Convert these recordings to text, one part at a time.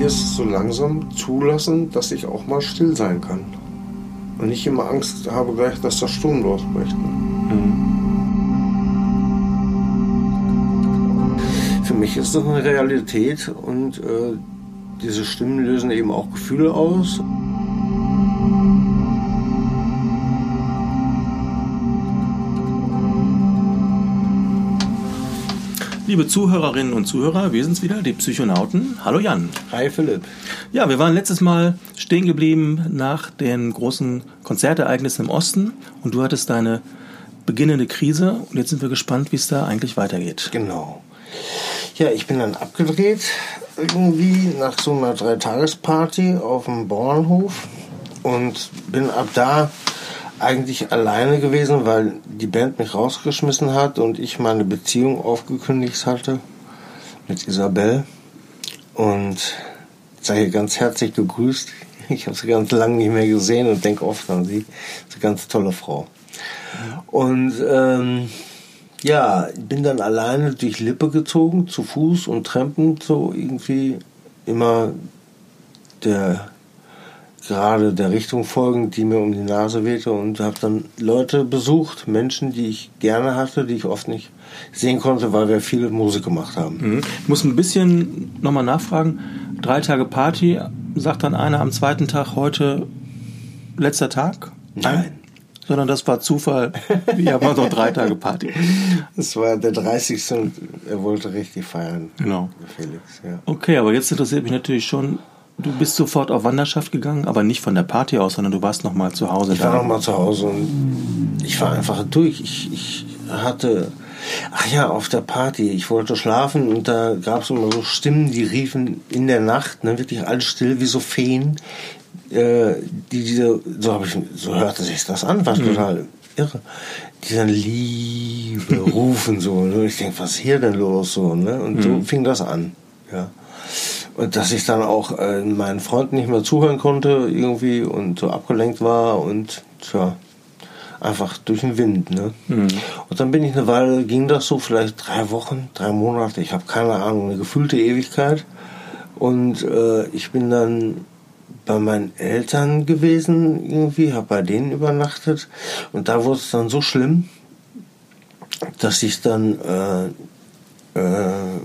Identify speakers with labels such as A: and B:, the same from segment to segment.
A: jetzt so langsam zulassen, dass ich auch mal still sein kann. Und nicht immer Angst habe gleich, dass der Sturm losbricht. Mhm. Für mich ist das eine Realität und äh, diese Stimmen lösen eben auch Gefühle aus.
B: Liebe Zuhörerinnen und Zuhörer, wir sind's wieder, die Psychonauten. Hallo Jan.
A: Hi Philipp.
B: Ja, wir waren letztes Mal stehen geblieben nach den großen Konzertereignissen im Osten und du hattest deine beginnende Krise und jetzt sind wir gespannt, wie es da eigentlich weitergeht.
A: Genau. Ja, ich bin dann abgedreht irgendwie nach so einer Dreitagesparty auf dem Bauernhof und bin ab da eigentlich alleine gewesen, weil die Band mich rausgeschmissen hat und ich meine Beziehung aufgekündigt hatte mit Isabel. Und sei hier ganz herzlich gegrüßt. Ich habe sie ganz lange nicht mehr gesehen und denke oft an sie. Sie ist eine ganz tolle Frau. Und ähm, ja, bin dann alleine durch Lippe gezogen, zu Fuß und trampend, so irgendwie immer der gerade der Richtung folgend, die mir um die Nase wehte und habe dann Leute besucht, Menschen, die ich gerne hatte, die ich oft nicht sehen konnte, weil wir viele Musik gemacht haben.
B: Mhm. Ich muss ein bisschen nochmal nachfragen. Drei Tage Party, sagt dann einer am zweiten Tag heute letzter Tag?
A: Nein.
B: Sondern das war Zufall. Wir haben noch drei Tage Party.
A: Das war der 30. und er wollte richtig feiern.
B: Genau.
A: Felix, ja.
B: Okay, aber jetzt interessiert mich natürlich schon, Du bist sofort auf Wanderschaft gegangen, aber nicht von der Party aus, sondern du warst noch mal zu Hause.
A: Ich war noch mal zu Hause und ich war einfach durch. Ich, ich hatte, ach ja, auf der Party. Ich wollte schlafen und da gab es immer so Stimmen, die riefen in der Nacht, ne, wirklich alles still wie so Feen. Äh, die diese, so habe ich, so hörte sich das an, war mhm. total irre. Die dann Liebe rufen so. Ne? Ich denke, was ist hier denn los so? Ne? Und mhm. so fing das an. Ja. Dass ich dann auch äh, meinen Freunden nicht mehr zuhören konnte irgendwie und so abgelenkt war und tja, einfach durch den Wind. Ne? Mhm. Und dann bin ich eine Weile, ging das so, vielleicht drei Wochen, drei Monate, ich habe keine Ahnung, eine gefühlte Ewigkeit. Und äh, ich bin dann bei meinen Eltern gewesen, irgendwie, habe bei denen übernachtet. Und da wurde es dann so schlimm, dass ich dann äh, äh,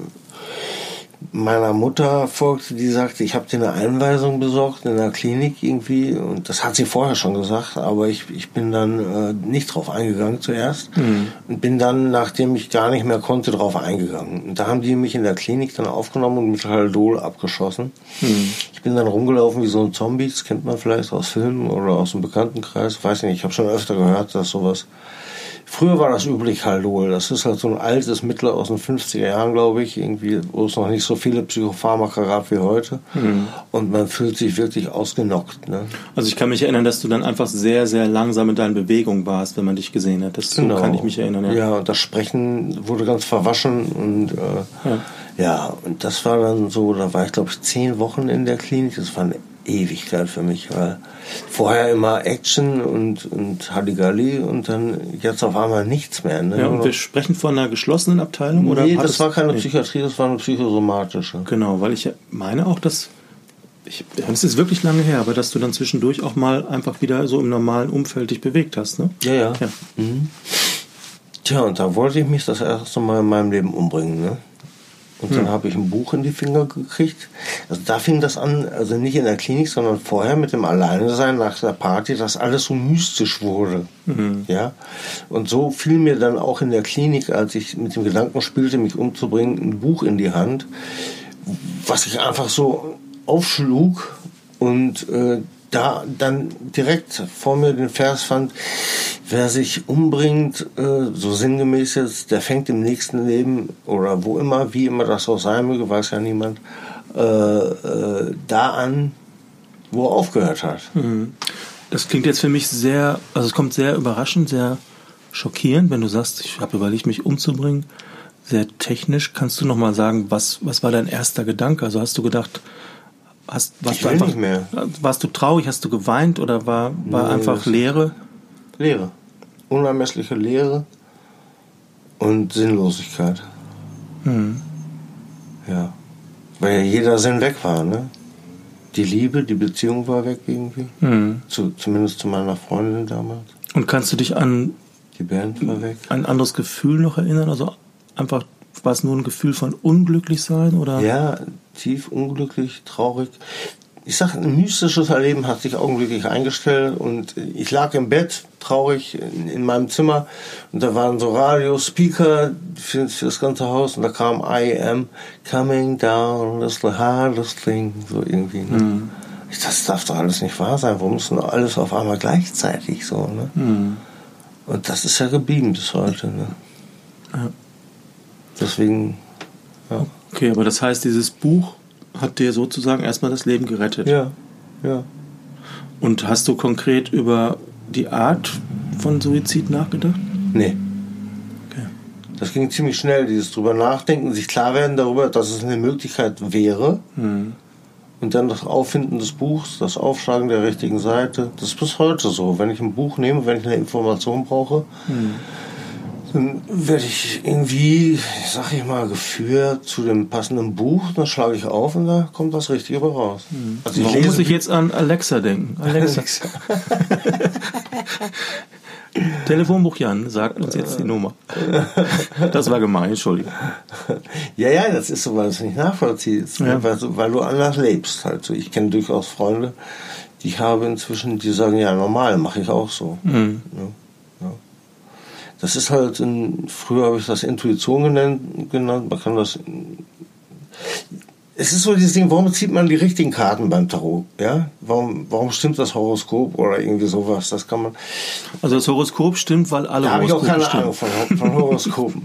A: meiner Mutter folgte, die sagte, ich habe dir eine Einweisung besorgt in der Klinik irgendwie und das hat sie vorher schon gesagt, aber ich, ich bin dann äh, nicht drauf eingegangen zuerst mhm. und bin dann, nachdem ich gar nicht mehr konnte, drauf eingegangen. Und da haben die mich in der Klinik dann aufgenommen und mit Haldol abgeschossen. Mhm. Ich bin dann rumgelaufen wie so ein Zombie, das kennt man vielleicht aus Filmen oder aus dem Bekanntenkreis, weiß nicht, ich habe schon öfter gehört, dass sowas Früher war das üblich Haldol. Das ist halt so ein altes Mittel aus den 50er Jahren, glaube ich, irgendwie, wo es noch nicht so viele Psychopharmaka gab wie heute. Mhm. Und man fühlt sich wirklich ausgenockt. Ne?
B: Also ich kann mich erinnern, dass du dann einfach sehr, sehr langsam in deinen Bewegungen warst, wenn man dich gesehen hat. Das genau. kann ich mich erinnern.
A: Ja. ja, und das Sprechen wurde ganz verwaschen und äh, ja. ja, und das war dann so, da war ich glaube ich zehn Wochen in der Klinik. Das war eine Ewigkeit für mich, weil vorher immer Action und, und Halligalli und dann jetzt auf einmal nichts mehr. Ne?
B: Ja, und wir sprechen von einer geschlossenen Abteilung? Oder
A: nee, das war keine Psychiatrie, das war eine psychosomatische.
B: Genau, weil ich meine auch, dass, ich, das ist wirklich lange her, aber dass du dann zwischendurch auch mal einfach wieder so im normalen Umfeld dich bewegt hast, ne?
A: Ja, ja. ja. Mhm. Tja, und da wollte ich mich das erste Mal in meinem Leben umbringen, ne? Und dann hm. habe ich ein Buch in die Finger gekriegt. Also da fing das an, also nicht in der Klinik, sondern vorher mit dem Alleinesein nach der Party, dass alles so mystisch wurde. Mhm. Ja. Und so fiel mir dann auch in der Klinik, als ich mit dem Gedanken spielte, mich umzubringen, ein Buch in die Hand, was ich einfach so aufschlug und äh, da dann direkt vor mir den Vers fand, wer sich umbringt, äh, so sinngemäß jetzt, der fängt im nächsten Leben oder wo immer, wie immer das auch sein möge, weiß ja niemand, äh, äh, da an, wo er aufgehört hat. Mhm.
B: Das klingt jetzt für mich sehr, also es kommt sehr überraschend, sehr schockierend, wenn du sagst, ich habe überlegt, mich umzubringen. Sehr technisch. Kannst du noch mal sagen, was, was war dein erster Gedanke? Also hast du gedacht, hast, warst
A: ich du einfach, nicht mehr.
B: warst du traurig, hast du geweint oder war, war nee, einfach Leere?
A: Leere. Unermessliche Leere und Sinnlosigkeit. Hm. Ja. Weil ja jeder Sinn weg war, ne? Die Liebe, die Beziehung war weg irgendwie.
B: Mhm.
A: Zu, zumindest zu meiner Freundin damals.
B: Und kannst du dich an
A: Die Band war weg.
B: ein anderes Gefühl noch erinnern? Also einfach, war es nur ein Gefühl von unglücklich sein oder?
A: Ja, tief unglücklich, traurig. Ich sag, ein mystisches Erleben hat sich augenblicklich eingestellt und ich lag im Bett, traurig, in, in meinem Zimmer und da waren so Radiospeaker für, für das ganze Haus und da kam I am coming down, that's the hardest thing, so irgendwie. Ne? Ich, das darf doch alles nicht wahr sein, warum ist denn alles auf einmal gleichzeitig so, ne?
B: Mhm.
A: Und das ist ja geblieben bis heute, ne?
B: Ja.
A: Deswegen, ja.
B: Okay, aber das heißt, dieses Buch hat dir sozusagen erstmal das Leben gerettet.
A: Ja, ja.
B: Und hast du konkret über die Art von Suizid nachgedacht?
A: Nee.
B: Okay.
A: Das ging ziemlich schnell, dieses drüber nachdenken, sich klar werden darüber, dass es eine Möglichkeit wäre.
B: Mhm.
A: Und dann das Auffinden des Buchs, das Aufschlagen der richtigen Seite. Das ist bis heute so. Wenn ich ein Buch nehme, wenn ich eine Information brauche, dann werde ich irgendwie, sag ich mal, geführt zu dem passenden Buch. Dann schlage ich auf und da kommt das Richtige raus. Also
B: Warum muss ich jetzt an Alexa denken? Alexa. Telefonbuch Jan, sagt uns jetzt die Nummer. Das war gemein, Entschuldigung.
A: Ja, ja, das ist so, weil es nicht nachvollziehst.
B: Ja.
A: Weil, du- weil du anders lebst. Halt. so. Ich kenne durchaus Freunde, die ich habe inzwischen, die sagen, ja, normal, mache ich auch so.
B: Mhm.
A: Ja. Das ist halt, in, früher habe ich das Intuition genannt, genannt. Man kann das. Es ist so dieses Ding, warum zieht man die richtigen Karten beim Tarot? Ja? Warum, warum stimmt das Horoskop oder irgendwie sowas? Das kann man.
B: Also das Horoskop stimmt, weil alle
A: Da habe ich auch
B: Horoskope
A: keine
B: stimmen.
A: Ahnung von, von Horoskopen.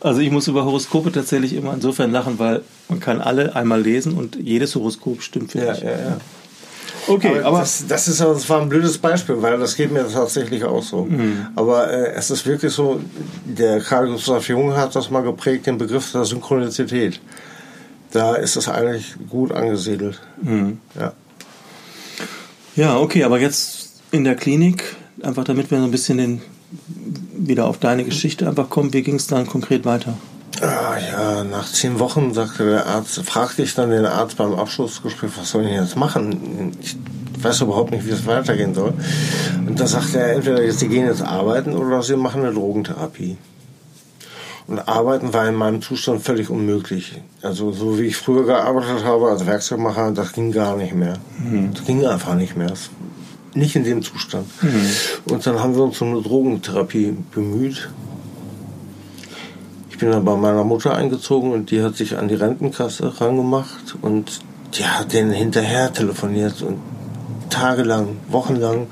B: Also ich muss über Horoskope tatsächlich immer insofern lachen, weil man kann alle einmal lesen und jedes Horoskop stimmt für
A: ja,
B: dich.
A: ja, ja.
B: Okay,
A: aber,
B: aber,
A: das, das ist das war ein blödes Beispiel, weil das geht mir tatsächlich auch so.
B: Mhm.
A: Aber äh, es ist wirklich so, der Karl Gustav Jung hat das mal geprägt, den Begriff der Synchronizität. Da ist es eigentlich gut angesiedelt.
B: Mhm.
A: Ja.
B: ja, okay, aber jetzt in der Klinik, einfach damit wir so ein bisschen den, wieder auf deine Geschichte einfach kommen, wie ging es dann konkret weiter?
A: Ah, ja, nach zehn Wochen sagte der Arzt, fragte ich dann den Arzt beim Abschlussgespräch, was soll ich jetzt machen? Ich weiß überhaupt nicht, wie es weitergehen soll. Und da sagte er, entweder Sie gehen jetzt arbeiten oder Sie machen eine Drogentherapie. Und arbeiten war in meinem Zustand völlig unmöglich. Also so wie ich früher gearbeitet habe als Werkzeugmacher, das ging gar nicht mehr. Das ging einfach nicht mehr. Das, nicht in dem Zustand. Und dann haben wir uns um eine Drogentherapie bemüht. Ich bin dann bei meiner Mutter eingezogen und die hat sich an die Rentenkasse rangemacht und die hat denen hinterher telefoniert und tagelang, wochenlang,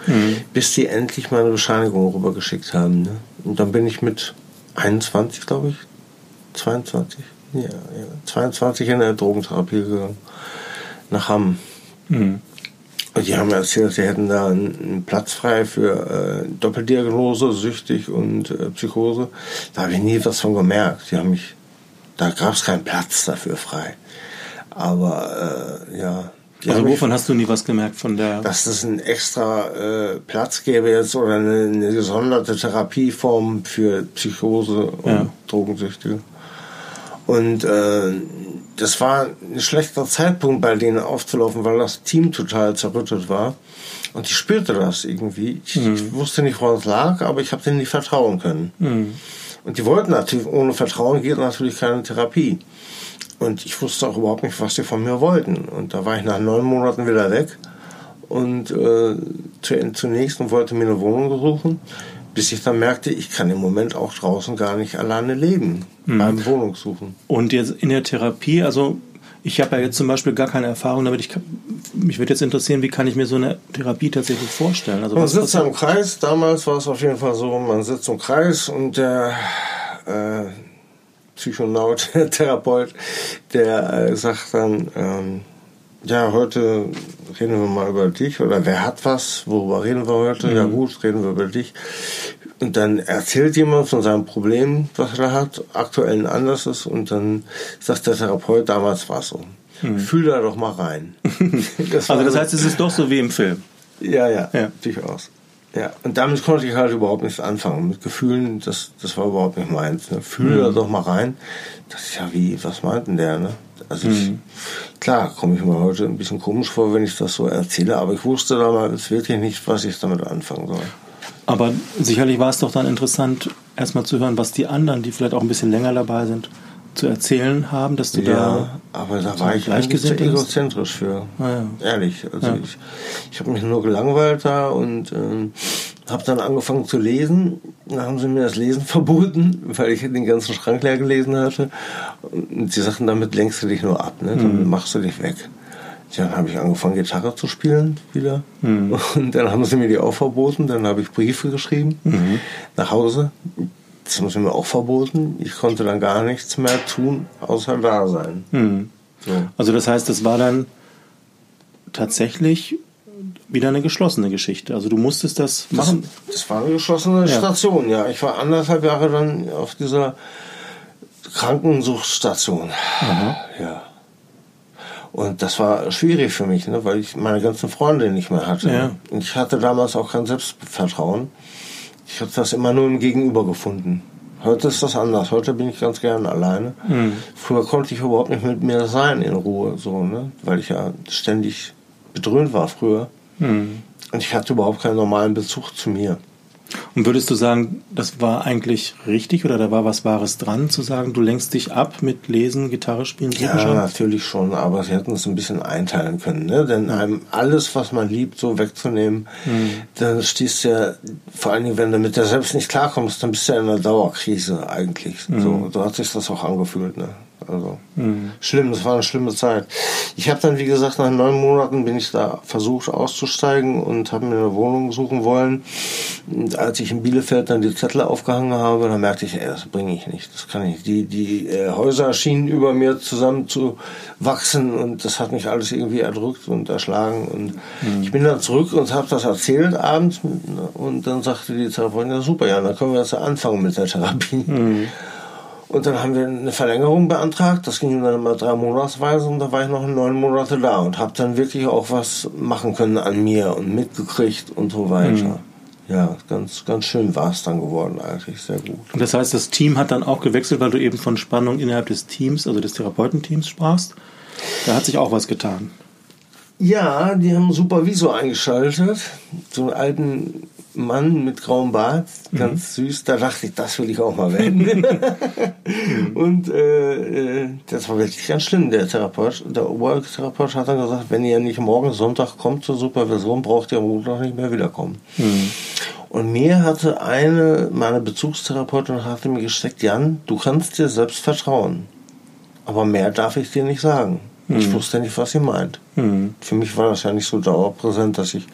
A: bis die endlich meine Bescheinigung rübergeschickt haben. Ne? Und dann bin ich mit 21, glaube ich, 22, ja, ja, 22 in der Drogentherapie gegangen, nach Hamm.
B: Mhm.
A: Und die haben erzählt, sie hätten da einen, Platz frei für äh, Doppeldiagnose, süchtig und äh, Psychose. Da habe ich nie was von gemerkt. Die haben mich, da gab es keinen Platz dafür frei. Aber äh, ja.
B: Also
A: mich-
B: wovon hast du nie was gemerkt von der...
A: dass es einen extra äh, Platz gäbe jetzt oder eine, eine gesonderte Therapieform für Psychose und
B: Ja.
A: Drogensüchtige. Und äh, das war ein schlechter Zeitpunkt bei denen aufzulaufen, weil das Team total zerrüttet war. Und ich spürte das irgendwie. Ich, ich wusste nicht, woran es lag, aber ich habe denen nicht vertrauen können.
B: Mhm.
A: Und die wollten natürlich, ohne Vertrauen geht natürlich keine Therapie. Und ich wusste auch überhaupt nicht, was die von mir wollten. Und da war ich nach neun Monaten wieder weg und äh, zu, zunächst und wollte mir eine Wohnung suchen, bis ich dann merkte, ich kann im Moment auch draußen gar nicht alleine leben beim Wohnungssuchen.
B: Und jetzt in der Therapie, also ich habe ja jetzt zum Beispiel gar keine Erfahrung damit. Ich kann, mich würde jetzt interessieren, wie kann ich mir so eine Therapie tatsächlich vorstellen? Also
A: Man
B: was,
A: sitzt
B: was,
A: im Kreis, damals war es auf jeden Fall so, man sitzt im Kreis und der äh, Psychonaut, der Therapeut, der äh, sagt dann, ähm, ja, heute reden wir mal über dich oder wer hat was, worüber reden wir heute? Ja gut, reden wir über dich. Und dann erzählt jemand von seinem Problem, was er hat, aktuell ein anderes und dann sagt der Therapeut, damals war es so. Fühl da doch mal rein. Das
B: also das heißt, es ist doch so wie im Film.
A: ja, ja,
B: Ja.
A: durchaus. Ja, und damit konnte ich halt überhaupt nichts anfangen. Mit Gefühlen, das, das war überhaupt nicht meins. Ne? Fühle mhm. da doch mal rein. Das ist ja wie, was meint denn der, ne? Also ich, mhm. klar, komme ich mir heute ein bisschen komisch vor, wenn ich das so erzähle, aber ich wusste damals wirklich nicht, was ich damit anfangen soll.
B: Aber sicherlich war es doch dann interessant, erstmal zu hören, was die anderen, die vielleicht auch ein bisschen länger dabei sind, zu erzählen haben, dass du ja, da.
A: aber da war ich eigentlich zu egozentrisch für. Ah, ja. Ehrlich. Also ja. ich, ich habe mich nur gelangweilt da und ähm, habe dann angefangen zu lesen. Dann haben sie mir das Lesen verboten, weil ich den ganzen Schrank leer gelesen hatte. Und sie sagten, damit lenkst du dich nur ab, ne? Dann mhm. machst du dich weg. Dann habe ich angefangen, Gitarre zu spielen wieder. Mhm. Und dann haben sie mir die auch verboten. Dann habe ich Briefe geschrieben mhm. nach Hause das mir auch verboten. Ich konnte dann gar nichts mehr tun, außer da sein.
B: Mhm. So. Also das heißt, es war dann tatsächlich wieder eine geschlossene Geschichte. Also du musstest das machen.
A: Das, das war eine geschlossene ja. Station, ja. Ich war anderthalb Jahre dann auf dieser Krankensuchtstation. Aha. Ja. Und das war schwierig für mich, ne, weil ich meine ganzen Freunde nicht mehr hatte. Ja. Und ich hatte damals auch kein Selbstvertrauen. Ich habe das immer nur im Gegenüber gefunden. Heute ist das anders. Heute bin ich ganz gerne alleine. Mhm. Früher konnte ich überhaupt nicht mit mir sein in Ruhe, so, ne? weil ich ja ständig bedröhnt war früher. Mhm. Und ich hatte überhaupt keinen normalen Bezug zu mir.
B: Und würdest du sagen, das war eigentlich richtig oder da war was Wahres dran, zu sagen, du lenkst dich ab mit Lesen, Gitarre spielen?
A: Ja, schon? natürlich schon, aber sie hätten es ein bisschen einteilen können. Ne? Denn einem alles, was man liebt, so wegzunehmen, mhm. dann stehst du ja, vor allen Dingen, wenn du mit dir selbst nicht klarkommst, dann bist du ja in einer Dauerkrise eigentlich. Mhm. So, so hat sich das auch angefühlt. Ne? Also mhm. schlimm, das war eine schlimme Zeit. Ich habe dann, wie gesagt, nach neun Monaten bin ich da versucht auszusteigen und habe mir eine Wohnung suchen wollen. Und als ich in Bielefeld dann die Zettel aufgehangen habe, dann merkte ich, ey, das bringe ich nicht, das kann ich. nicht. Die, die äh, Häuser schienen über mir zusammen zu wachsen und das hat mich alles irgendwie erdrückt und erschlagen. Und mhm. ich bin dann zurück und habe das erzählt abends und dann sagte die Therapeutin, ja super, ja, dann können wir jetzt anfangen mit der Therapie. Mhm. Und dann haben wir eine Verlängerung beantragt. Das ging dann mal drei Monatsweise und da war ich noch neun Monate da und habe dann wirklich auch was machen können an mir und mitgekriegt und so weiter. Mhm. Ja, ganz, ganz schön war es dann geworden eigentlich, sehr gut.
B: Und das heißt, das Team hat dann auch gewechselt, weil du eben von Spannung innerhalb des Teams, also des Therapeutenteams sprachst. Da hat sich auch was getan.
A: Ja, die haben Supervisor eingeschaltet, so einen alten Mann mit grauem Bart, ganz mhm. süß. Da dachte ich, das will ich auch mal werden. und äh, äh, das war wirklich ganz schlimm. Der Therapeut, der Obertherapeut hat dann gesagt, wenn ihr nicht morgen Sonntag kommt zur Supervision, braucht ihr am Montag nicht mehr wiederkommen. Mhm. Und mir hatte eine, meine Bezugstherapeutin hatte mir gesteckt, Jan, du kannst dir selbst vertrauen. Aber mehr darf ich dir nicht sagen. Mhm. Ich wusste nicht, was sie meint. Mhm. Für mich war das ja nicht so dauerpräsent, dass ich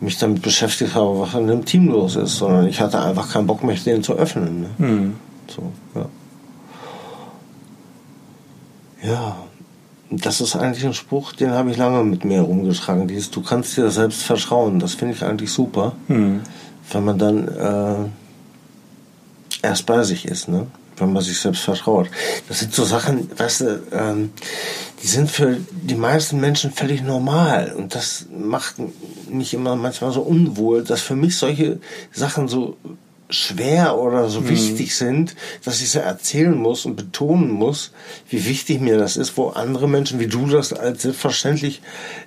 A: mich damit beschäftigt habe, was in dem Team los ist, sondern ich hatte einfach keinen Bock mehr, den zu öffnen. Ne? Mhm. So, ja. Ja, das ist eigentlich ein Spruch, den habe ich lange mit mir rumgetragen. Dieses, du kannst dir selbst vertrauen, das finde ich eigentlich super, mhm. wenn man dann äh, erst bei sich ist. Ne? Wenn man sich selbst vertraut. Das sind so Sachen, weißt du, ähm, die sind für die meisten Menschen völlig normal. Und das macht mich immer manchmal so unwohl, dass für mich solche Sachen so schwer oder so mhm. wichtig sind, dass ich sie erzählen muss und betonen muss, wie wichtig mir das ist, wo andere Menschen wie du das als selbstverständlich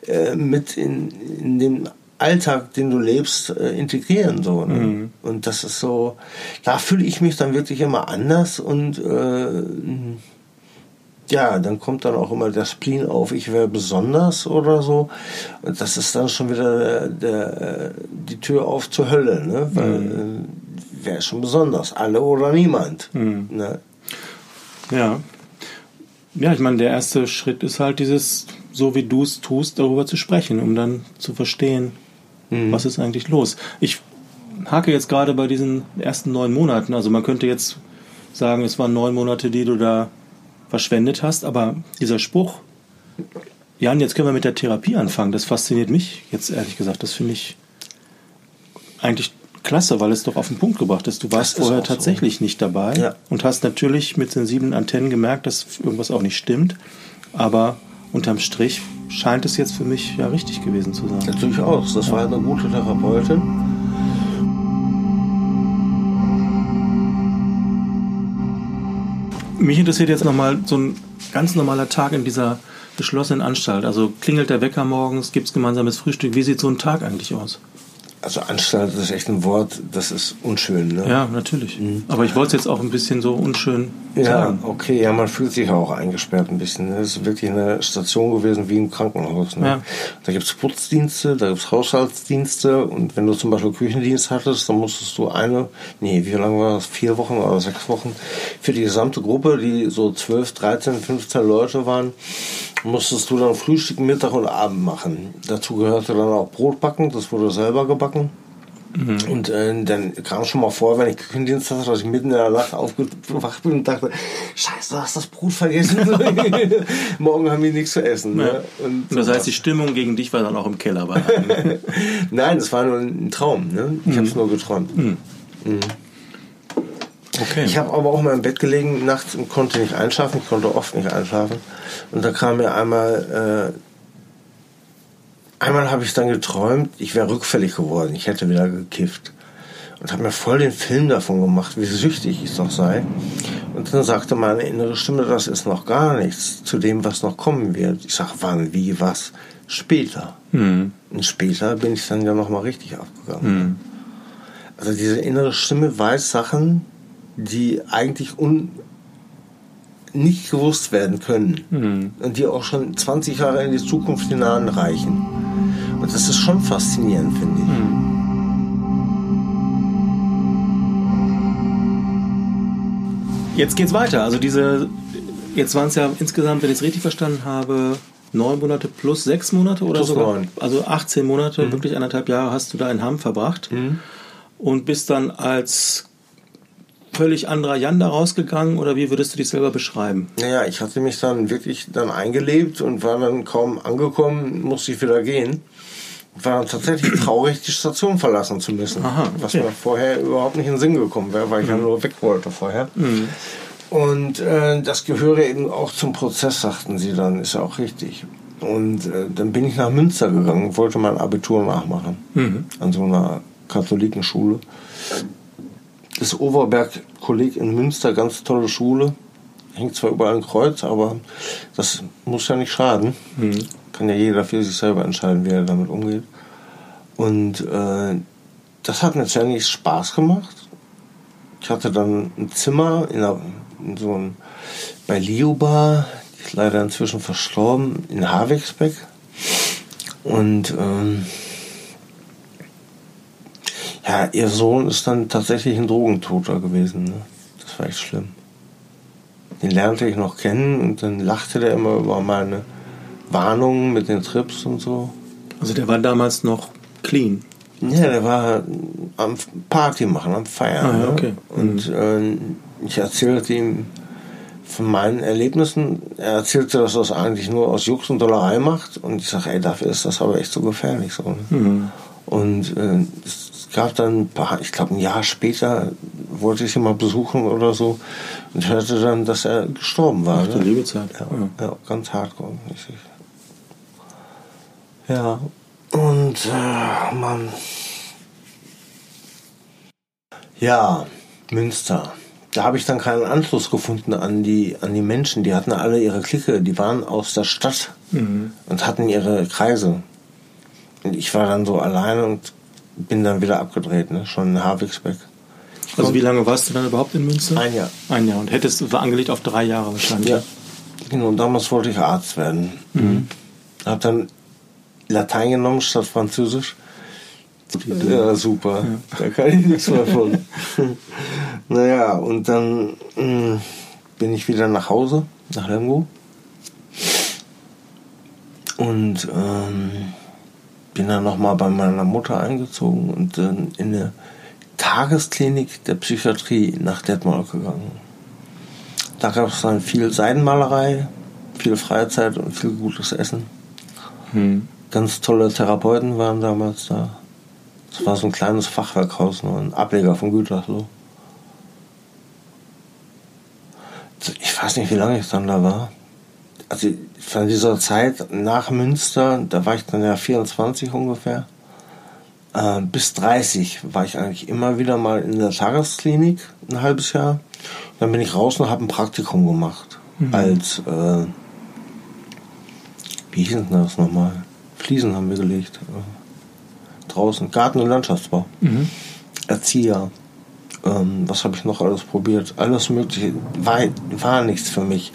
A: äh, mit in, in den Alltag, den du lebst, äh, integrieren. So, ne? mhm. Und das ist so, da fühle ich mich dann wirklich immer anders und äh, ja, dann kommt dann auch immer der Spleen auf, ich wäre besonders oder so. Und das ist dann schon wieder der, der, die Tür auf zur Hölle, ne? Weil mhm. Äh, wäre schon besonders, alle oder niemand. Mhm. Ne?
B: Ja. Ja, ich meine, der erste Schritt ist halt dieses, so wie du es tust, darüber zu sprechen, um dann zu verstehen, Mhm. Was ist eigentlich los? Ich hake jetzt gerade bei diesen ersten neun Monaten. Also man könnte jetzt sagen, es waren neun Monate, die du da verschwendet hast, aber dieser Spruch, Jan, jetzt können wir mit der Therapie anfangen, das fasziniert mich jetzt ehrlich gesagt. Das finde ich eigentlich klasse, weil es doch auf den Punkt gebracht ist. Du warst ist vorher tatsächlich so. nicht dabei ja. und hast natürlich mit sensiblen Antennen gemerkt, dass irgendwas auch nicht stimmt. Aber unterm Strich scheint es jetzt für mich ja richtig gewesen zu sein.
A: Natürlich auch. Das ja. war eine gute Therapeutin.
B: Mich interessiert jetzt nochmal so ein ganz normaler Tag in dieser geschlossenen Anstalt. Also klingelt der Wecker morgens, gibt es gemeinsames Frühstück. Wie sieht so ein Tag eigentlich aus?
A: Also Anstalt ist echt ein Wort, das ist unschön. Ne?
B: Ja, natürlich. Mhm. Aber ich wollte es jetzt auch ein bisschen so unschön
A: ja, sagen. Ja, okay, ja, man fühlt sich auch eingesperrt ein bisschen. Ne? Es ist wirklich eine Station gewesen wie im Krankenhaus. Ne? Ja. Da gibt es Putzdienste, da gibt es Haushaltsdienste und wenn du zum Beispiel Küchendienst hattest, dann musstest du eine, nee, wie lange war das? Vier Wochen oder sechs Wochen für die gesamte Gruppe, die so 12, 13, 15 Leute waren, musstest du dann Frühstück, Mittag und Abend machen. Dazu gehörte dann auch Brot backen, das wurde selber gebacken. Mhm. Und äh, dann kam schon mal vor, wenn ich Küchendienst hatte, dass ich mitten in der Nacht aufgewacht bin und dachte, scheiße, du hast das Brot vergessen. Morgen haben wir nichts zu essen. Ne? Ja.
B: Ne? Und, das heißt, die Stimmung gegen dich war dann auch im Keller. Bei
A: Nein, das war nur ein Traum. Ne? Ich mhm. habe es nur geträumt. Mhm. Okay. Ich habe aber auch mal im Bett gelegen nachts und konnte nicht einschlafen. Ich konnte oft nicht einschlafen. Und da kam mir einmal, äh, einmal habe ich dann geträumt, ich wäre rückfällig geworden. Ich hätte wieder gekifft. Und habe mir voll den Film davon gemacht, wie süchtig ich doch sei. Und dann sagte meine innere Stimme, das ist noch gar nichts zu dem, was noch kommen wird. Ich sage, wann, wie, was? Später. Mhm. Und später bin ich dann ja nochmal richtig aufgegangen. Mhm. Also diese innere Stimme weiß Sachen, die eigentlich un nicht gewusst werden können mhm. und die auch schon 20 Jahre in die Zukunft hineinreichen. Und das ist schon faszinierend, finde ich. Mhm.
B: Jetzt geht's weiter. Also diese, jetzt waren es ja insgesamt, wenn ich es richtig verstanden habe, neun Monate plus sechs Monate oder plus sogar, neun. also 18 Monate, mhm. wirklich anderthalb Jahre hast du da in Hamm verbracht mhm. und bist dann als völlig anderer Jan da rausgegangen oder wie würdest du dich selber beschreiben?
A: Naja, ich hatte mich dann wirklich dann eingelebt und war dann kaum angekommen, musste ich wieder gehen. War dann tatsächlich traurig, die Station verlassen zu müssen. Aha, okay. Was mir vorher überhaupt nicht in den Sinn gekommen wäre, weil ich mhm. ja nur weg wollte vorher. Mhm. Und äh, das gehöre eben auch zum Prozess, sagten sie dann, ist ja auch richtig. Und äh, dann bin ich nach Münster gegangen, wollte mein Abitur nachmachen. Mhm. An so einer Katholikenschule das Overberg-Kolleg in Münster, ganz tolle Schule. Hängt zwar überall ein Kreuz, aber das muss ja nicht schaden. Mhm. Kann ja jeder für sich selber entscheiden, wie er damit umgeht. Und äh, das hat mir ziemlich Spaß gemacht. Ich hatte dann ein Zimmer in, einer, in so einem, bei Lioba, die ist leider inzwischen verstorben, in Havixbeck. Und ähm, ja, ihr Sohn ist dann tatsächlich ein Drogentoter gewesen. Ne? Das war echt schlimm. Den lernte ich noch kennen und dann lachte der immer über meine Warnungen mit den Trips und so.
B: Also der war damals noch clean.
A: Ja, der war am Party machen, am Feiern. Ah, ja, ne? okay. Ne? Und äh, ich erzählte ihm von meinen Erlebnissen. Er erzählte, dass er das eigentlich nur aus Jux und Dollerei macht. Und ich sage, ey, dafür ist das aber echt so gefährlich. So, ne? mhm. Und äh, gab dann ein paar, ich glaube ein Jahr später wollte ich ihn mal besuchen oder so und hörte dann, dass er gestorben war. Ach,
B: ne? liebe Zeit.
A: Ja, ja. ja ganz hardcore mäßig. Ja, und äh, Mann. Ja, Münster. Da habe ich dann keinen Anschluss gefunden an die, an die Menschen. Die hatten alle ihre Clique, die waren aus der Stadt mhm. und hatten ihre Kreise. Und ich war dann so alleine und bin dann wieder abgedreht, ne? schon in Havixbeck.
B: Also wie lange warst du dann überhaupt in Münster?
A: Ein Jahr.
B: Ein Jahr und hättest war angelegt auf drei Jahre wahrscheinlich. Ja.
A: Genau, damals wollte ich Arzt werden. Mhm. Hab dann Latein genommen statt Französisch. Ja, super. Ja. Da kann ich nichts mehr von. naja, und dann mh, mm, bin ich wieder nach Hause, nach Lemgo. Und ähm, bin dann nochmal bei meiner Mutter eingezogen und dann in eine Tagesklinik der Psychiatrie nach Detmold gegangen. Da gab es dann viel Seidenmalerei, viel Freizeit und viel gutes Essen. Hm. Ganz tolle Therapeuten waren damals da. Es war so ein kleines Fachwerkhaus, nur ein Ableger von Gütersloh. Ich weiß nicht, wie lange ich dann da war also von dieser Zeit nach Münster, da war ich dann ja 24 ungefähr, äh, bis 30 war ich eigentlich immer wieder mal in der Tagesklinik, ein halbes Jahr. Dann bin ich raus und habe ein Praktikum gemacht.
B: Mhm.
A: Als, äh, wie hieß denn das nochmal? Fliesen haben wir gelegt. Äh, draußen. Garten- und Landschaftsbau.
B: Mhm.
A: Erzieher. Ähm, was habe ich noch alles probiert? Alles Mögliche. War, war nichts für mich.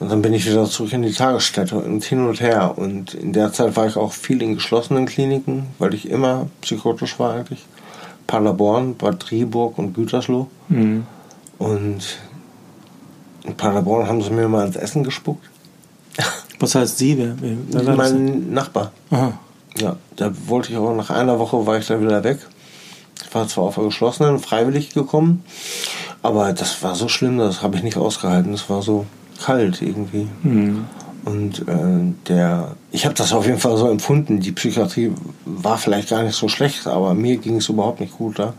A: Und dann bin ich wieder zurück in die Tagesstätte und hin und her. Und in der Zeit war ich auch viel in geschlossenen Kliniken, weil ich immer psychotisch war eigentlich. Paderborn, Bad Driburg und Gütersloh.
B: Mhm.
A: Und in Paderborn haben sie mir mal ins Essen gespuckt.
B: Was heißt sie? Wer, wer,
A: mein Nachbar.
B: Aha.
A: Ja, da wollte ich auch nach einer Woche war ich da wieder weg. Ich war zwar auf der geschlossenen, freiwillig gekommen, aber das war so schlimm, das habe ich nicht ausgehalten. Das war so kalt irgendwie.
B: Mhm.
A: Und äh, der, ich habe das auf jeden Fall so empfunden. Die Psychiatrie war vielleicht gar nicht so schlecht, aber mir ging es überhaupt nicht gut da.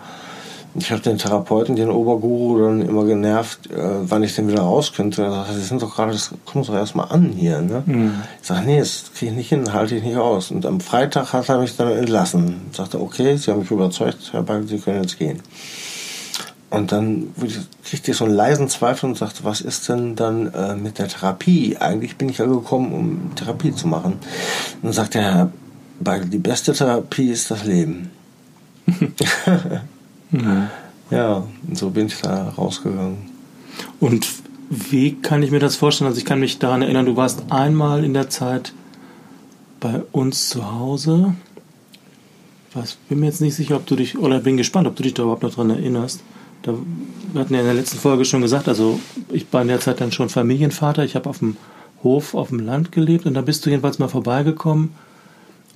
A: Ich habe den Therapeuten, den Oberguru, dann immer genervt, äh, wann ich denn wieder raus könnte. Er sagte, Sie sind doch gerade, das kommt doch erstmal an hier. Ne?
B: Mhm.
A: Ich sage, nee, das kriege ich nicht hin, halte ich nicht aus. Und am Freitag hat er mich dann entlassen. Ich sagte, okay, Sie haben mich überzeugt, Herr Bagel, Sie können jetzt gehen. Und dann kriegte ich so einen leisen Zweifel und sagte, was ist denn dann äh, mit der Therapie? Eigentlich bin ich ja gekommen, um Therapie zu machen. Und dann sagte er, Herr Bagel, die beste Therapie ist das Leben.
B: Mhm.
A: Ja, so bin ich da rausgegangen.
B: Und wie kann ich mir das vorstellen? Also ich kann mich daran erinnern, du warst einmal in der Zeit bei uns zu Hause. Was, bin mir jetzt nicht sicher, ob du dich, oder bin gespannt, ob du dich da überhaupt noch dran erinnerst. Da, wir hatten ja in der letzten Folge schon gesagt, also ich war in der Zeit dann schon Familienvater. Ich habe auf dem Hof, auf dem Land gelebt und da bist du jedenfalls mal vorbeigekommen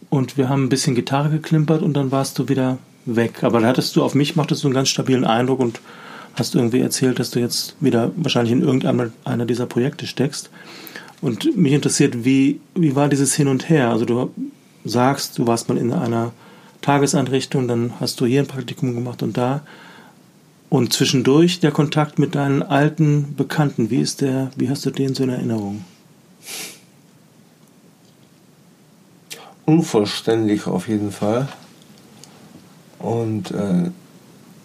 B: und wir haben ein bisschen Gitarre geklimpert und dann warst du wieder weg. Aber da hattest du, auf mich machtest du einen ganz stabilen Eindruck und hast irgendwie erzählt, dass du jetzt wieder wahrscheinlich in irgendeiner einer dieser Projekte steckst. Und mich interessiert, wie, wie war dieses Hin und Her? Also du sagst, du warst mal in einer Tageseinrichtung, dann hast du hier ein Praktikum gemacht und da. Und zwischendurch der Kontakt mit deinen alten Bekannten, wie ist der, wie hast du den so in Erinnerung?
A: unvollständig auf jeden Fall und äh,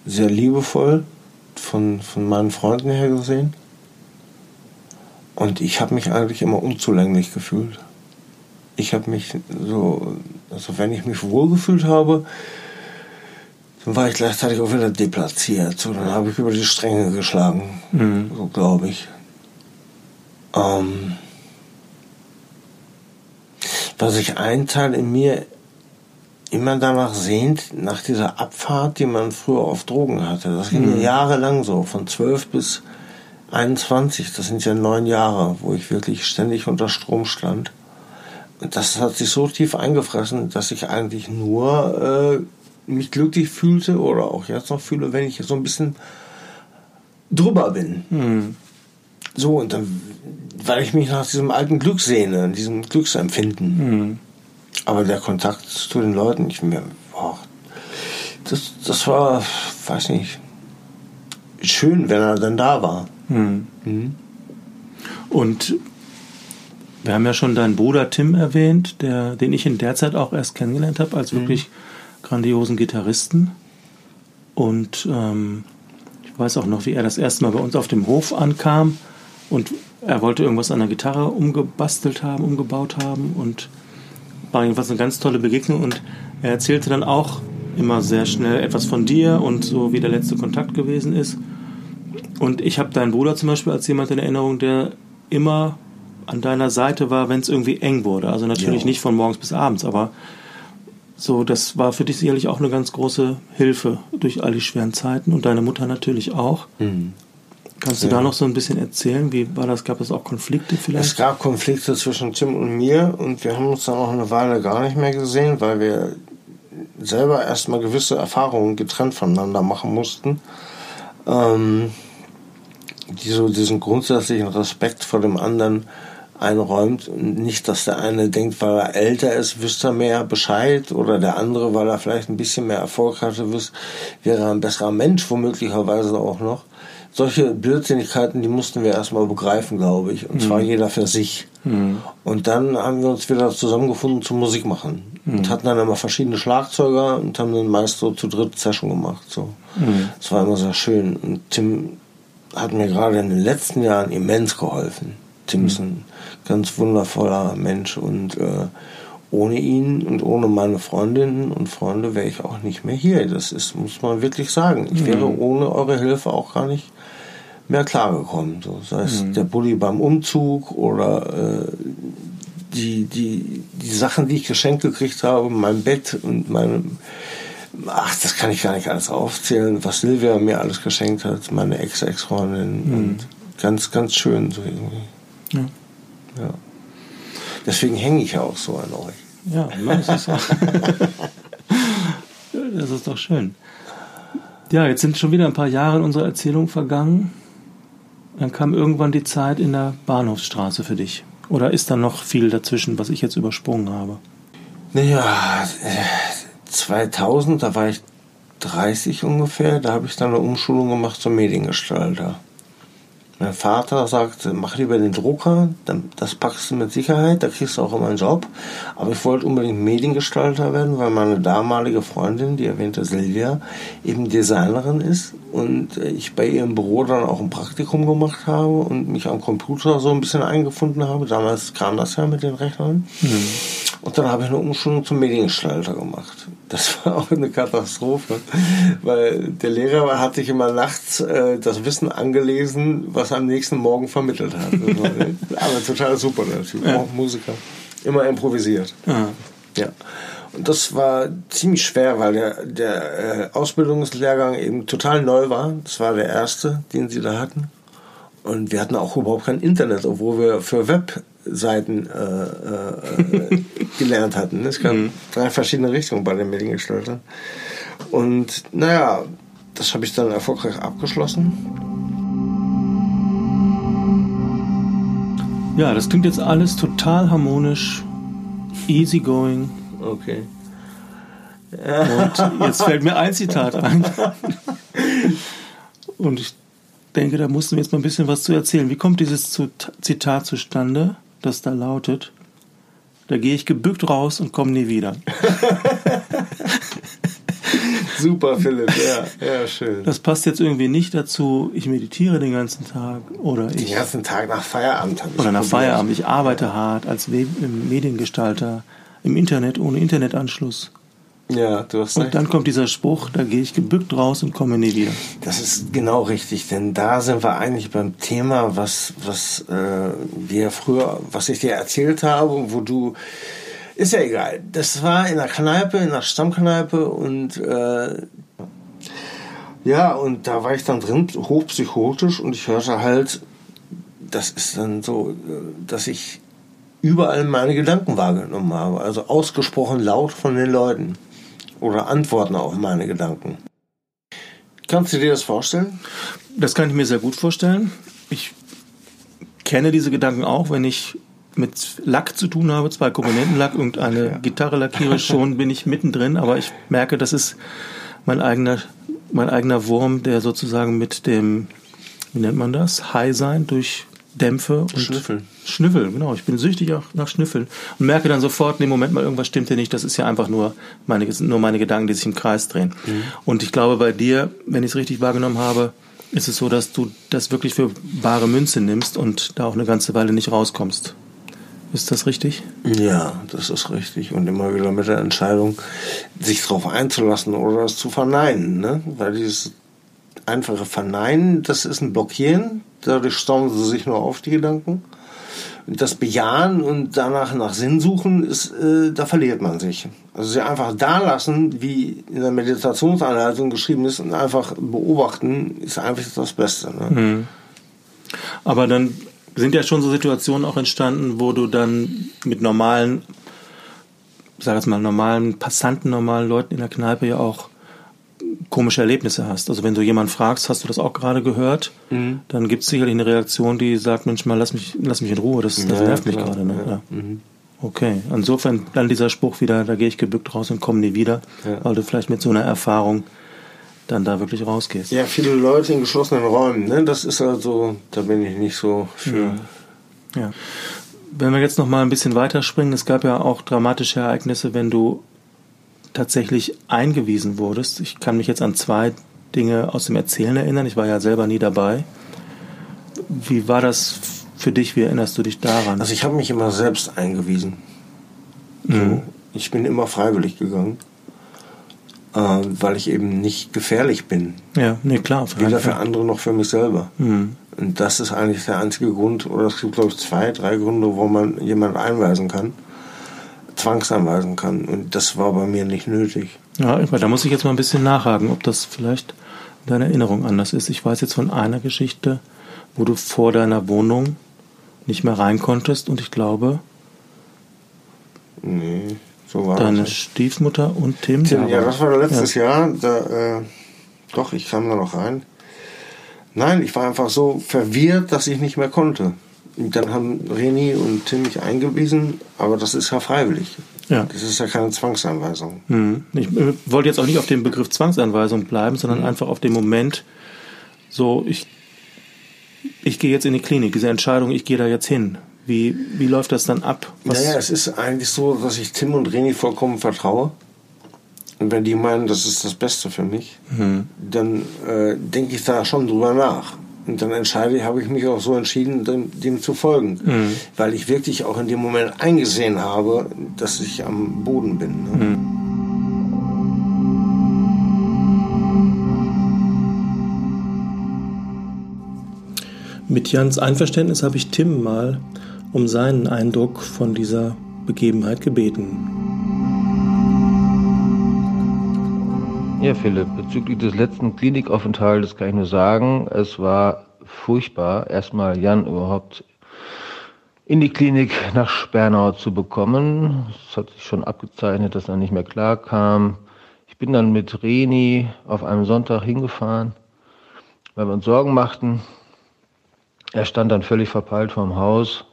A: sehr liebevoll von, von meinen Freunden her gesehen. Und ich habe mich eigentlich immer unzulänglich gefühlt. Ich habe mich so, also wenn ich mich wohlgefühlt habe, dann war ich gleichzeitig auch wieder deplatziert. So, dann habe ich über die Stränge geschlagen,
B: Mhm.
A: so glaube ich. Ähm, dass sich ein Teil in mir immer danach sehnt, nach dieser Abfahrt, die man früher auf Drogen hatte. Das ging jahrelang so, von 12 bis 21. Das sind ja neun Jahre, wo ich wirklich ständig unter Strom stand. Und das hat sich so tief eingefressen, dass ich eigentlich nur äh, mich glücklich fühlte oder auch jetzt noch fühle, wenn ich so ein bisschen drüber bin.
B: Mhm.
A: So, und dann, weil ich mich nach diesem alten Glück sehne, diesem Glücksempfinden.
B: Mhm.
A: Aber der Kontakt zu den Leuten, ich mir, boah, das, das war, weiß nicht, schön, wenn er dann da war.
B: Mhm.
A: Mhm.
B: Und wir haben ja schon deinen Bruder Tim erwähnt, der, den ich in der Zeit auch erst kennengelernt habe als wirklich grandiosen Gitarristen. Und ähm, ich weiß auch noch, wie er das erste Mal bei uns auf dem Hof ankam und er wollte irgendwas an der Gitarre umgebastelt haben, umgebaut haben und war jedenfalls eine ganz tolle Begegnung und er erzählte dann auch immer sehr schnell etwas von dir und so wie der letzte Kontakt gewesen ist. Und ich habe deinen Bruder zum Beispiel als jemand in Erinnerung, der immer an deiner Seite war, wenn es irgendwie eng wurde. Also natürlich
A: Ja.
B: nicht von morgens bis abends, aber so, das war für dich sicherlich auch eine ganz große Hilfe durch all die schweren Zeiten und deine Mutter natürlich auch.
A: Mhm.
B: Kannst du
A: Ja.
B: da noch so ein bisschen erzählen? Wie war das? Gab es auch Konflikte
A: Es
B: vielleicht?
A: gab Konflikte zwischen Tim und mir und wir haben uns dann auch eine Weile gar nicht mehr gesehen, weil wir selber erstmal gewisse Erfahrungen getrennt voneinander machen mussten, ähm, die so diesen grundsätzlichen Respekt vor dem anderen einräumt. Nicht, dass der eine denkt, weil er älter ist, wüsste er mehr Bescheid oder der andere, weil er vielleicht ein bisschen mehr Erfolg hatte, wüs- wäre er ein besserer Mensch, womöglicherweise auch noch. Solche Blödsinnigkeiten, die mussten wir erstmal begreifen, glaube ich. Und zwar jeder für sich. Und dann haben wir uns wieder zusammengefunden zum Musik machen. Und hatten dann immer verschiedene Schlagzeuger und haben dann meist so zu dritt Session gemacht. So. Das war immer sehr schön. Und Tim hat mir gerade in den letzten Jahren immens geholfen. Tim ist ein ganz wundervoller Mensch und äh, ohne ihn und ohne meine Freundinnen und Freunde wäre ich auch nicht mehr hier. Das ist, muss man wirklich sagen. Ich wäre mhm. ohne eure Hilfe auch gar nicht mehr klargekommen. So, sei es mhm. der Bulli beim Umzug oder äh, die, die, die Sachen, die ich geschenkt gekriegt habe, mein Bett und meine, ach, das kann ich gar nicht alles aufzählen, was Silvia mir alles geschenkt hat, meine Ex-Ex-Freundin mhm. ganz, ganz schön so irgendwie. Ja. ja. Deswegen hänge ich ja auch so an euch.
B: Ja, das ist, das ist doch schön. Ja, jetzt sind schon wieder ein paar Jahre in unserer Erzählung vergangen. Dann kam irgendwann die Zeit in der Bahnhofsstraße für dich. Oder ist da noch viel dazwischen, was ich jetzt übersprungen habe?
A: Naja, 2000, da war ich 30 ungefähr, da habe ich dann eine Umschulung gemacht zum Mediengestalter. Mein Vater sagte, mach lieber den Drucker, das packst du mit Sicherheit, da kriegst du auch immer einen Job. Aber ich wollte unbedingt Mediengestalter werden, weil meine damalige Freundin, die erwähnte Silvia, eben Designerin ist und ich bei ihr im Büro dann auch ein Praktikum gemacht habe und mich am Computer so ein bisschen eingefunden habe. Damals kam das ja mit den Rechnern. Mhm. Und dann habe ich eine Umschulung zum Mediengestalter gemacht. Das war auch eine Katastrophe, weil der Lehrer hat sich immer nachts äh, das Wissen angelesen, was er am nächsten Morgen vermittelt hat. Also, aber total super, der Typ, ja. auch Musiker. Immer improvisiert. Ja. ja. Und das war ziemlich schwer, weil der, der äh, Ausbildungslehrgang eben total neu war. Das war der erste, den sie da hatten. Und wir hatten auch überhaupt kein Internet, obwohl wir für Webseiten äh, äh, gelernt hatten. Es gab mhm. drei verschiedene Richtungen bei den Mediengestaltern. Und naja, das habe ich dann erfolgreich abgeschlossen.
B: Ja, das klingt jetzt alles total harmonisch, easy going.
A: Okay.
B: Und jetzt fällt mir ein Zitat ein. Und ich denke, da mussten wir jetzt mal ein bisschen was zu erzählen. Wie kommt dieses Zitat zustande, das da lautet, da gehe ich gebückt raus und komme nie wieder.
A: Super, Philipp, ja, ja, schön.
B: Das passt jetzt irgendwie nicht dazu, ich meditiere den ganzen Tag oder ich.
A: Den ganzen Tag nach Feierabend
B: habe ich. Oder nach Feierabend. Ich arbeite hart als Mediengestalter im Internet ohne Internetanschluss.
A: Ja, du hast
B: recht. Und dann kommt dieser Spruch, da gehe ich gebückt raus und komme nie wieder.
A: Das ist genau richtig, denn da sind wir eigentlich beim Thema, was, was äh, wir früher, was ich dir erzählt habe, wo du, ist ja egal. Das war in der Kneipe, in der Stammkneipe und äh, ja, und da war ich dann drin, hochpsychotisch und ich hörte halt, das ist dann so, äh, dass ich überall meine Gedanken wahrgenommen habe, also ausgesprochen laut von den Leuten oder Antworten auf meine Gedanken. Kannst du dir das vorstellen?
B: Das kann ich mir sehr gut vorstellen. Ich kenne diese Gedanken auch, wenn ich mit Lack zu tun habe, zwei Komponentenlack, irgendeine ja. Gitarre lackiere, schon bin ich mittendrin, aber ich merke, das ist mein eigener, mein eigener Wurm, der sozusagen mit dem, wie nennt man das, High sein durch Dämpfe und
A: Schnüffeln.
B: Schnüffeln, genau. Ich bin süchtig auch nach Schnüffeln und merke dann sofort, nee, Moment mal, irgendwas stimmt hier nicht. Das ist ja einfach nur meine, nur meine Gedanken, die sich im Kreis drehen. Mhm. Und ich glaube, bei dir, wenn ich es richtig wahrgenommen habe, ist es so, dass du das wirklich für bare Münze nimmst und da auch eine ganze Weile nicht rauskommst. Ist das richtig?
A: Ja, das ist richtig. Und immer wieder mit der Entscheidung, sich darauf einzulassen oder es zu verneinen. Ne? Weil dieses einfache Verneinen, das ist ein Blockieren dadurch stauen sie sich nur auf, die Gedanken. Das Bejahen und danach nach Sinn suchen, ist, äh, da verliert man sich. Also sie einfach da lassen, wie in der Meditationsanleitung geschrieben ist, und einfach beobachten, ist einfach das Beste. Ne? Mhm.
B: Aber dann sind ja schon so Situationen auch entstanden, wo du dann mit normalen, sag jetzt mal, normalen Passanten, normalen Leuten in der Kneipe ja auch komische Erlebnisse hast. Also wenn du jemanden fragst, hast du das auch gerade gehört, mhm. dann gibt es sicherlich eine Reaktion, die sagt, Mensch mal, lass mich, lass mich in Ruhe, das, das ja, nervt mich gerade. Ne? Ja. Mhm. Okay, insofern dann dieser Spruch wieder, da gehe ich gebückt raus und komme nie wieder, ja. weil du vielleicht mit so einer Erfahrung dann da wirklich rausgehst.
A: Ja, viele Leute in geschlossenen Räumen, ne? das ist also, da bin ich nicht so für.
B: Ja. Wenn wir jetzt noch mal ein bisschen weiterspringen, es gab ja auch dramatische Ereignisse, wenn du tatsächlich eingewiesen wurdest. Ich kann mich jetzt an zwei Dinge aus dem Erzählen erinnern. Ich war ja selber nie dabei. wie war das für dich? Wie erinnerst du dich daran?
A: Also ich habe mich immer selbst eingewiesen.
B: Mhm.
A: Ich bin immer freiwillig gegangen, äh, weil ich eben nicht gefährlich bin.
B: ja, nee, klar.
A: Weder für andere noch für mich selber.
B: Mhm.
A: Und das ist eigentlich der einzige Grund, oder es gibt, glaube ich, zwei, drei Gründe, wo man jemand einweisen kann, zwangsanweisen kann. Und das war bei mir nicht nötig.
B: Ja, da muss ich jetzt mal ein bisschen nachhaken, ob das vielleicht in deiner Erinnerung anders ist. Ich weiß jetzt von einer Geschichte, wo du vor deiner Wohnung nicht mehr rein konntest und ich glaube,
A: Nee, so war
B: deine
A: das.
B: Stiefmutter und Tim.
A: Tim, ja, das war letztes Jahr. Da, äh, doch, ich kam da noch rein. Nein, ich war einfach so verwirrt, dass ich nicht mehr konnte. Dann haben Reni und Tim mich eingewiesen, aber das ist ja freiwillig.
B: Ja.
A: Das ist ja keine Zwangsanweisung.
B: Mhm. Ich äh, wollte jetzt auch nicht auf dem Begriff Zwangsanweisung bleiben, sondern
A: Mhm.
B: einfach auf dem Moment, so, ich, ich gehe jetzt in die Klinik, diese Entscheidung, ich gehe da jetzt hin. Wie, wie läuft das dann ab? Was-
A: Naja, es ist eigentlich so, dass ich Tim und Reni vollkommen vertraue. Und wenn die meinen, das ist das Beste für mich,
B: Mhm.
A: dann äh, denke ich da schon drüber nach. Und dann entscheide, habe ich mich auch so entschieden, dem, dem zu folgen.
B: Mhm.
A: Weil ich wirklich auch in dem Moment eingesehen habe, dass ich am Boden bin. Ne?
B: Mhm. Mit Jans Einverständnis habe ich Tim mal um seinen Eindruck von dieser Begebenheit gebeten.
C: Ja, Philipp, bezüglich des letzten Klinikaufenthaltes kann ich nur sagen, es war furchtbar, erstmal Jan überhaupt in die Klinik nach Spernau zu bekommen. Es hat sich schon abgezeichnet, dass er nicht mehr klar kam. Ich bin dann mit Reni auf einem Sonntag hingefahren, weil wir uns Sorgen machten. Er stand dann völlig verpeilt vorm Haus,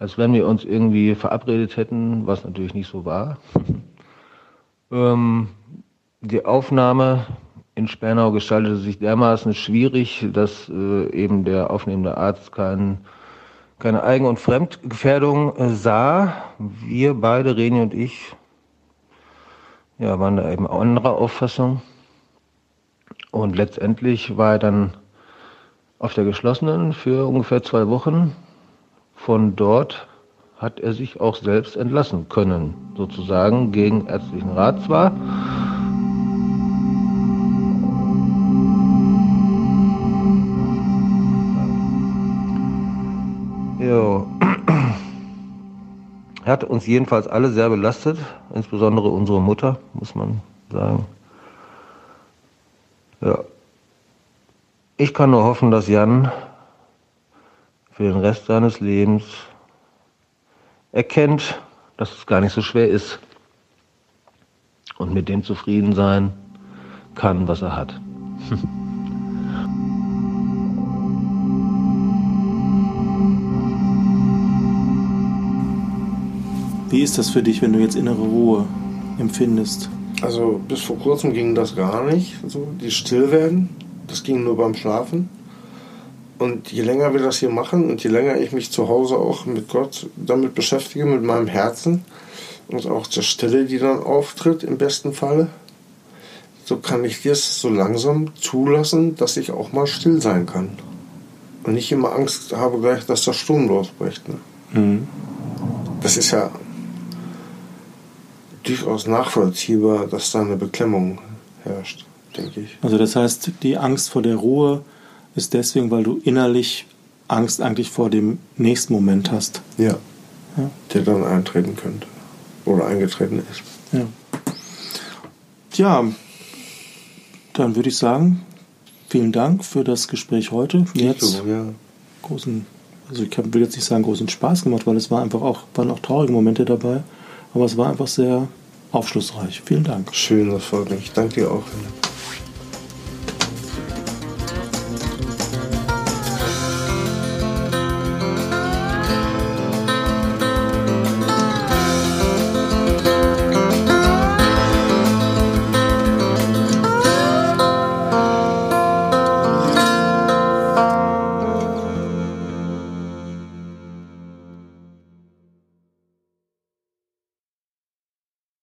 C: als wenn wir uns irgendwie verabredet hätten, was natürlich nicht so war. ähm, die Aufnahme in Spernau gestaltete sich dermaßen schwierig, dass äh, eben der aufnehmende Arzt kein, keine Eigen- und Fremdgefährdung äh, sah. Wir beide, Reni und ich, ja, waren da eben anderer Auffassung. Und letztendlich war er dann auf der geschlossenen für ungefähr zwei Wochen. Von dort hat er sich auch selbst entlassen können, sozusagen gegen ärztlichen Rat zwar. Hat uns jedenfalls alle sehr belastet, insbesondere unsere Mutter, muss man sagen. Ja. Ich kann nur hoffen, dass Jan für den Rest seines Lebens erkennt, dass es gar nicht so schwer ist und mit dem zufrieden sein kann, was er hat.
B: Wie ist das für dich, wenn du jetzt innere Ruhe empfindest?
A: Also bis vor kurzem ging das gar nicht, so die still werden. Das ging nur beim Schlafen. Und je länger wir das hier machen und je länger ich mich zu Hause auch mit Gott damit beschäftige, mit meinem Herzen und auch der Stille, die dann auftritt im besten Falle, so kann ich das so langsam zulassen, dass ich auch mal still sein kann. Und nicht immer Angst habe gleich, dass der Sturm losbricht. Ne?
B: Mhm.
A: Das ist ja durchaus nachvollziehbar, dass da eine Beklemmung herrscht, denke ich.
B: Also das heißt, die Angst vor der Ruhe ist deswegen, weil du innerlich Angst eigentlich vor dem nächsten Moment hast.
A: Ja.
B: Ja.
A: Der dann eintreten könnte. Oder eingetreten ist.
B: Ja. Tja, dann würde ich sagen, vielen Dank für das Gespräch heute. Mir
A: So, ja.
B: großen, also ich will jetzt nicht sagen großen Spaß gemacht, weil es war einfach auch, waren auch traurige Momente dabei, aber es war einfach sehr aufschlussreich. Vielen Dank.
A: Schön, das freut mich. Danke dir auch.